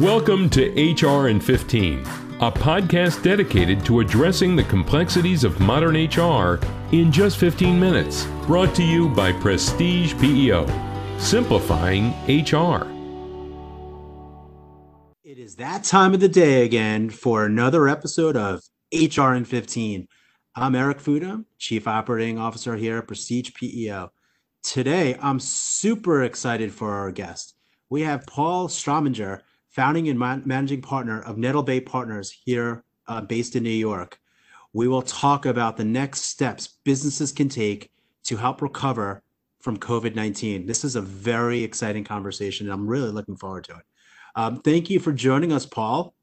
Welcome to HR in 15, a podcast dedicated to addressing the complexities of modern HR in just 15 minutes. Brought to you by Prestige PEO, simplifying HR. It is that time of the day again for another episode of HR in 15. I'm Eric Fuda, Chief Operating Officer here at Prestige PEO. Today, I'm super excited for our guest. We have Paul Strominger, founding and man- managing partner of Nettle Bay Partners here uh, based in New York. We will talk about the next steps businesses can take to help recover from COVID 19. This is a very exciting conversation, and I'm really looking forward to it. Um, thank you for joining us, Paul.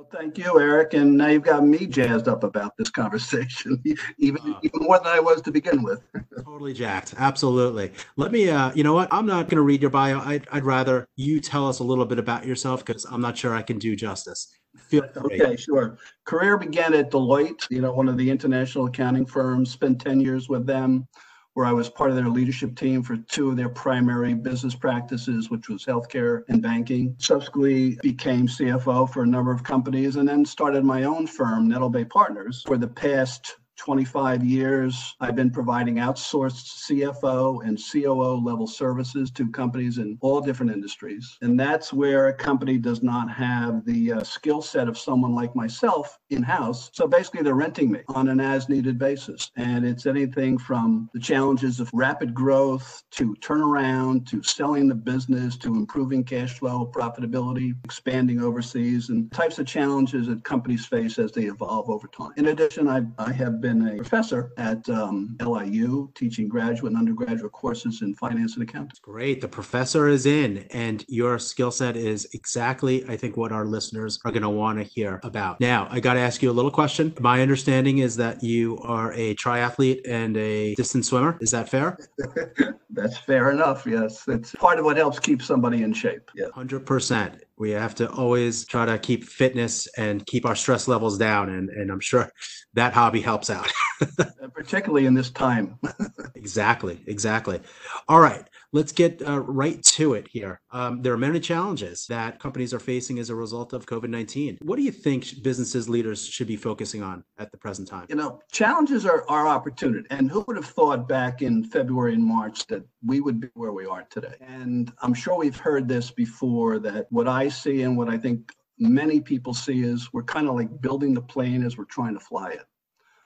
Well, thank you, Eric. And now you've got me jazzed up about this conversation, even uh, even more than I was to begin with. totally jacked. Absolutely. Let me. Uh, you know what? I'm not going to read your bio. I'd, I'd rather you tell us a little bit about yourself because I'm not sure I can do justice. Feel. Okay, sure. Career began at Deloitte, you know, one of the international accounting firms. Spent ten years with them where I was part of their leadership team for two of their primary business practices, which was healthcare and banking. Subsequently became CFO for a number of companies and then started my own firm, Nettle Bay Partners. For the past 25 years, I've been providing outsourced CFO and COO level services to companies in all different industries. And that's where a company does not have the uh, skill set of someone like myself in house. So basically, they're renting me on an as needed basis. And it's anything from the challenges of rapid growth to turnaround to selling the business to improving cash flow, profitability, expanding overseas, and types of challenges that companies face as they evolve over time. In addition, I, I have been been a professor at um, LIU, teaching graduate and undergraduate courses in finance and accounting. Great. The professor is in, and your skill set is exactly, I think, what our listeners are going to want to hear about. Now, I got to ask you a little question. My understanding is that you are a triathlete and a distance swimmer. Is that fair? That's fair enough. Yes. It's part of what helps keep somebody in shape. Yeah. 100%. We have to always try to keep fitness and keep our stress levels down. And, and I'm sure that hobby helps out. Uh, particularly in this time. exactly. Exactly. All right let's get uh, right to it here. Um, there are many challenges that companies are facing as a result of COVID 19. What do you think businesses leaders should be focusing on at the present time? You know, challenges are our opportunity. And who would have thought back in February and March that we would be where we are today? And I'm sure we've heard this before that what I see and what I think many people see is we're kind of like building the plane as we're trying to fly it.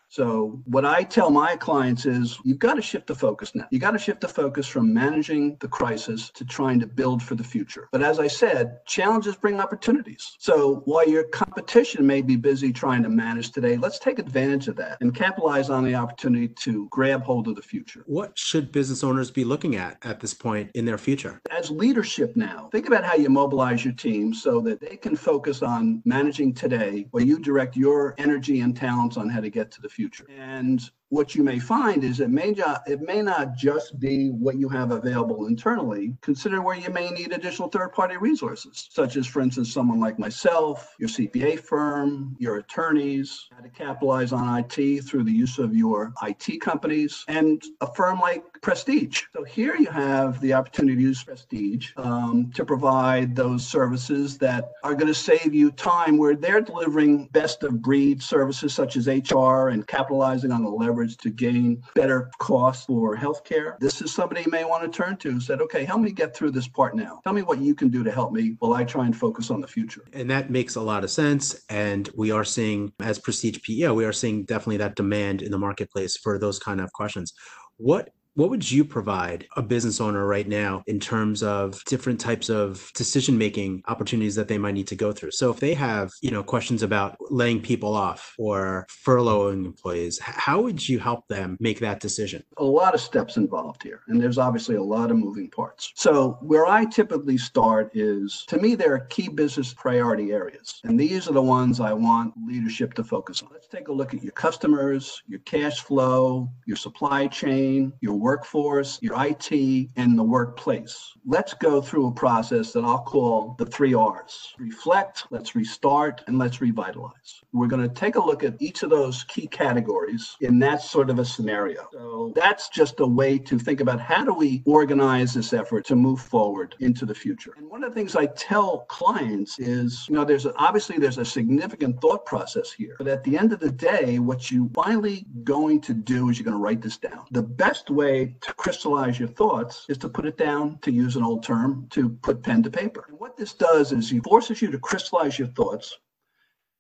So what I tell my clients is you've got to shift the focus now. You got to shift the focus from managing the crisis to trying to build for the future. But as I said, challenges bring opportunities. So while your competition may be busy trying to manage today, let's take advantage of that and capitalize on the opportunity to grab hold of the future. What should business owners be looking at at this point in their future? As leadership now, think about how you mobilize your team so that they can focus on managing today while you direct your energy and talents on how to get to the future. And what you may find is it may not it may not just be what you have available internally consider where you may need additional third party resources such as for instance someone like myself your cpa firm your attorneys. How to capitalize on it through the use of your it companies and a firm like prestige. So here you have the opportunity to use prestige um, to provide those services that are going to save you time where they're delivering best of breed services such as hr and capitalizing on the leverage leverage to gain better costs for healthcare. This is somebody you may want to turn to said, okay, help me get through this part now. Tell me what you can do to help me while I try and focus on the future. And that makes a lot of sense. And we are seeing, as Prestige PEO, we are seeing definitely that demand in the marketplace for those kind of questions. What what would you provide a business owner right now in terms of different types of decision making opportunities that they might need to go through? So if they have, you know, questions about laying people off or furloughing employees, how would you help them make that decision? A lot of steps involved here, and there's obviously a lot of moving parts. So where I typically start is to me there are key business priority areas, and these are the ones I want leadership to focus on. Let's take a look at your customers, your cash flow, your supply chain, your workforce, your IT, and the workplace. Let's go through a process that I'll call the three R's reflect, let's restart, and let's revitalize. We're going to take a look at each of those key categories in that sort of a scenario. So that's just a way to think about how do we organize this effort to move forward into the future. And one of the things I tell clients is, you know, there's a, obviously there's a significant thought process here, but at the end of the day, what you finally going to do is you're going to write this down. The best way to crystallize your thoughts is to put it down, to use an old term, to put pen to paper. And what this does is it forces you to crystallize your thoughts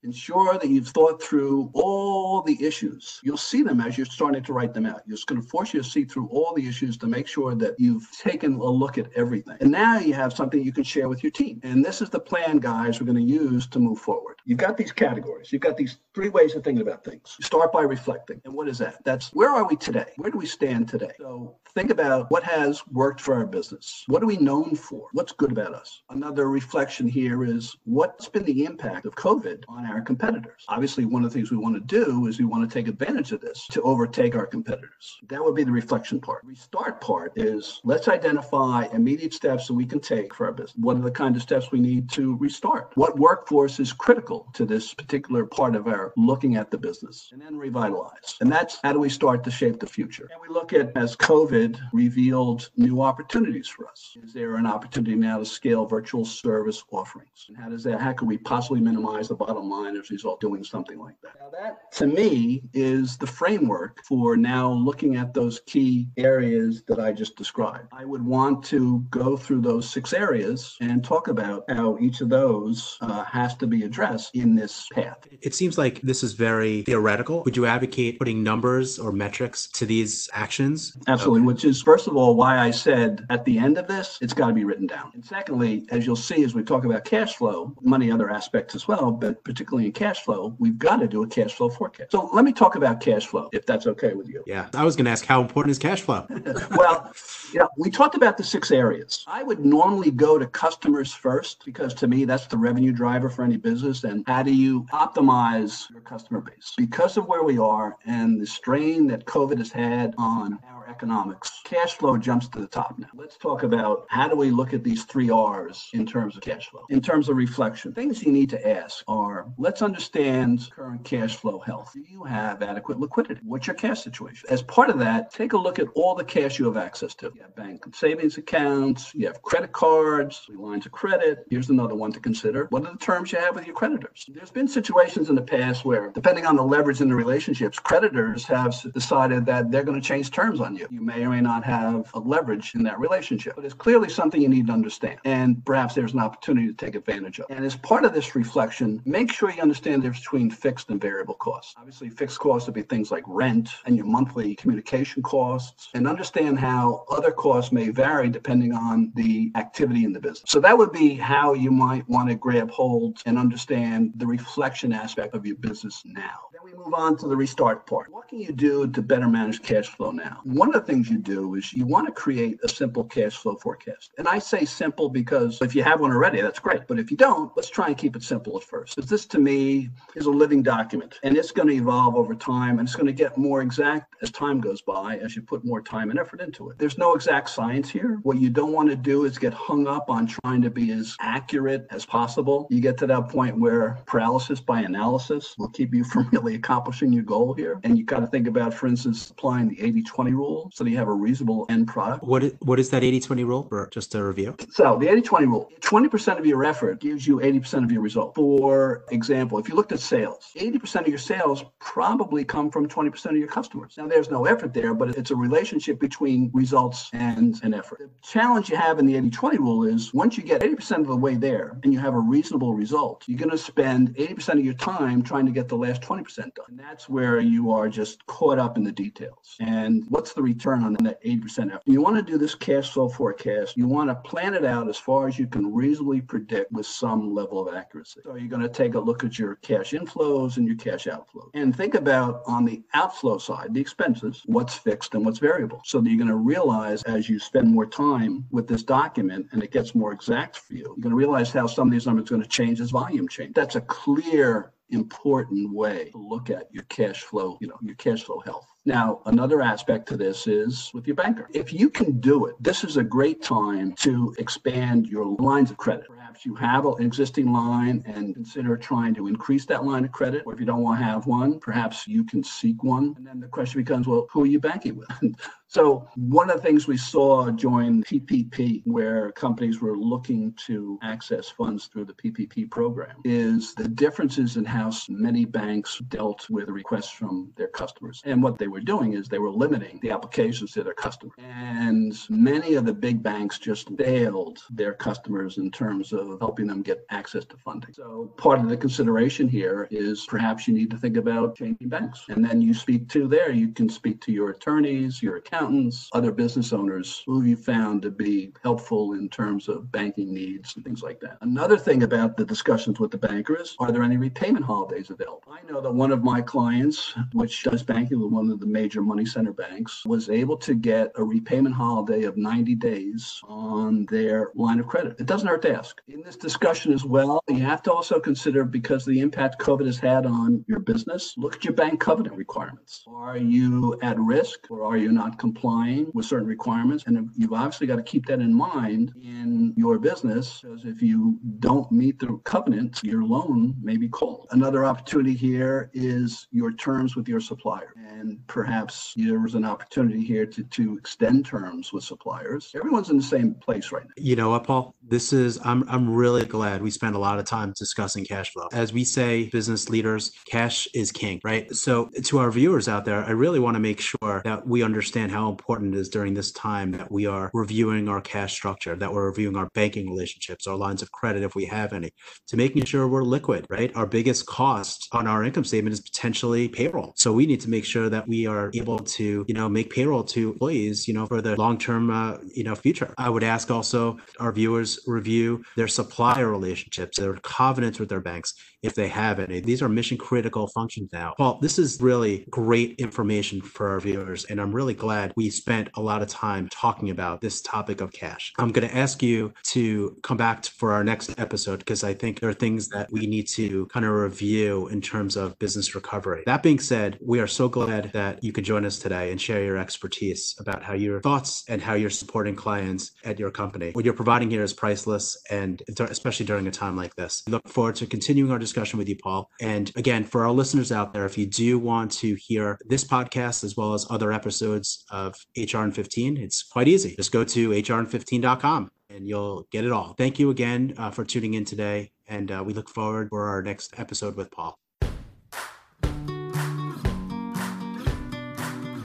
Ensure that you've thought through all the issues. You'll see them as you're starting to write them out. It's going to force you to see through all the issues to make sure that you've taken a look at everything. And now you have something you can share with your team. And this is the plan, guys, we're going to use to move forward. You've got these categories. You've got these three ways of thinking about things. You start by reflecting. And what is that? That's where are we today? Where do we stand today? So think about what has worked for our business. What are we known for? What's good about us? Another reflection here is what's been the impact of COVID on our our competitors. Obviously, one of the things we want to do is we want to take advantage of this to overtake our competitors. That would be the reflection part. Restart part is let's identify immediate steps that we can take for our business. What are the kind of steps we need to restart? What workforce is critical to this particular part of our looking at the business? And then revitalize. And that's how do we start to shape the future? And we look at as COVID revealed new opportunities for us. Is there an opportunity now to scale virtual service offerings? And how does that, how can we possibly minimize the bottom line? As a result doing something like that. Now that to me is the framework for now looking at those key areas that I just described. I would want to go through those six areas and talk about how each of those uh, has to be addressed in this path. It seems like this is very theoretical. Would you advocate putting numbers or metrics to these actions? Absolutely, okay. which is first of all why I said at the end of this, it's got to be written down. And secondly, as you'll see as we talk about cash flow, money other aspects as well, but particularly particularly in cash flow, we've got to do a cash flow forecast. So let me talk about cash flow, if that's okay with you. Yeah, I was going to ask how important is cash flow? well, yeah, we talked about the six areas. I would normally go to customers first because to me, that's the revenue driver for any business. And how do you optimize your customer base? Because of where we are and the strain that COVID has had on our economics, cash flow jumps to the top now. Let's talk about how do we look at these three R's in terms of cash flow? In terms of reflection, things you need to ask are let's understand current cash flow health. Do you have adequate liquidity? What's your cash situation? As part of that, take a look at all the cash you have access to. You have bank savings accounts, you have credit cards, lines of credit. Here's another one to consider. What are the terms you have with your creditors? There's been situations in the past where, depending on the leverage in the relationships, creditors have decided that they're going to change terms on you. You may or may not have a leverage in that relationship, but it's clearly something you need to understand. And perhaps there's an opportunity to take advantage of. And as part of this reflection, make sure you understand the difference between fixed and variable costs. Obviously, fixed costs would be things like rent and your monthly communication costs, and understand how other costs may vary depending on the activity in the business. So that would be how you might want to grab hold and understand the reflection aspect of your business now. We move on to the restart part. What can you do to better manage cash flow now? One of the things you do is you want to create a simple cash flow forecast. And I say simple because if you have one already, that's great. But if you don't, let's try and keep it simple at first. Because this to me is a living document and it's going to evolve over time and it's going to get more exact as time goes by as you put more time and effort into it. There's no exact science here. What you don't want to do is get hung up on trying to be as accurate as possible. You get to that point where paralysis by analysis will keep you from really accomplishing your goal here. And you got to think about, for instance, applying the 80 20 rule so that you have a reasonable end product. What is, what is that 80 20 rule? Just a review. So the 80 20 rule 20% of your effort gives you 80% of your result. For example, if you looked at sales, 80% of your sales probably come from 20% of your customers. Now, there's no effort there, but it's a relationship between results and an effort. The challenge you have in the 80 20 rule is once you get 80% of the way there and you have a reasonable result, you're going to spend 80% of your time trying to get the last 20% And that's where you are just caught up in the details. And what's the return on that 80% effort? You want to do this cash flow forecast. You want to plan it out as far as you can reasonably predict with some level of accuracy. So you're going to take a look at your cash inflows and your cash outflows. And think about on the outflow side, the expenses, what's fixed and what's variable. So that you're going to realize as you spend more time with this document and it gets more exact for you, you're going to realize how some of these numbers are going to change as volume change. That's a clear important way to look at your cash flow, you know, your cash flow health. Now, another aspect to this is with your banker. If you can do it, this is a great time to expand your lines of credit. Perhaps you have an existing line and consider trying to increase that line of credit. Or if you don't want to have one, perhaps you can seek one. And then the question becomes, well, who are you banking with? So one of the things we saw during PPP, where companies were looking to access funds through the PPP program, is the differences in how many banks dealt with requests from their customers. And what they were doing is they were limiting the applications to their customers. And many of the big banks just failed their customers in terms of helping them get access to funding. So part of the consideration here is perhaps you need to think about changing banks. And then you speak to there, you can speak to your attorneys, your accountants accountants, other business owners who you found to be helpful in terms of banking needs and things like that. Another thing about the discussions with the bankers are there any repayment holidays available? I know that one of my clients, which does banking with one of the major money center banks, was able to get a repayment holiday of 90 days on their line of credit. It doesn't hurt to ask. In this discussion as well, you have to also consider because the impact COVID has had on your business, look at your bank covenant requirements. Are you at risk or are you not complying with certain requirements. And you've obviously got to keep that in mind in your business, because if you don't meet the covenant, your loan may be called. Another opportunity here is your terms with your supplier. And perhaps there was an opportunity here to, to extend terms with suppliers. Everyone's in the same place right now. You know what, Paul? This is, I'm, I'm really glad we spent a lot of time discussing cash flow. As we say, business leaders, cash is king, right? So to our viewers out there, I really want to make sure that we understand how important it is during this time that we are reviewing our cash structure, that we're reviewing our banking relationships, our lines of credit, if we have any, to making sure we're liquid, right? Our biggest cost on our income statement is potentially payroll. So we need to make sure that we are able to, you know, make payroll to employees, you know, for the long-term, uh, you know, future. I would ask also our viewers review their supplier relationships, their covenants with their banks, if they have any. These are mission critical functions now. Paul, this is really great information for our viewers, and I'm really glad glad we spent a lot of time talking about this topic of cash. I'm going to ask you to come back for our next episode because I think there are things that we need to kind of review in terms of business recovery. That being said, we are so glad that you could join us today and share your expertise about how your thoughts and how you're supporting clients at your company. What you're providing here is priceless, and especially during a time like this. Look forward to continuing our discussion with you, Paul. And again, for our listeners out there, if you do want to hear this podcast as well as other episodes of HR in 15, it's quite easy. Just go to hrin15.com and you'll get it all. Thank you again uh, for tuning in today. And uh, we look forward for our next episode with Paul.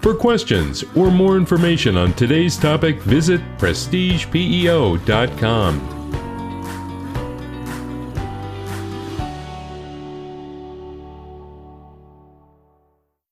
For questions or more information on today's topic, visit prestigepeo.com.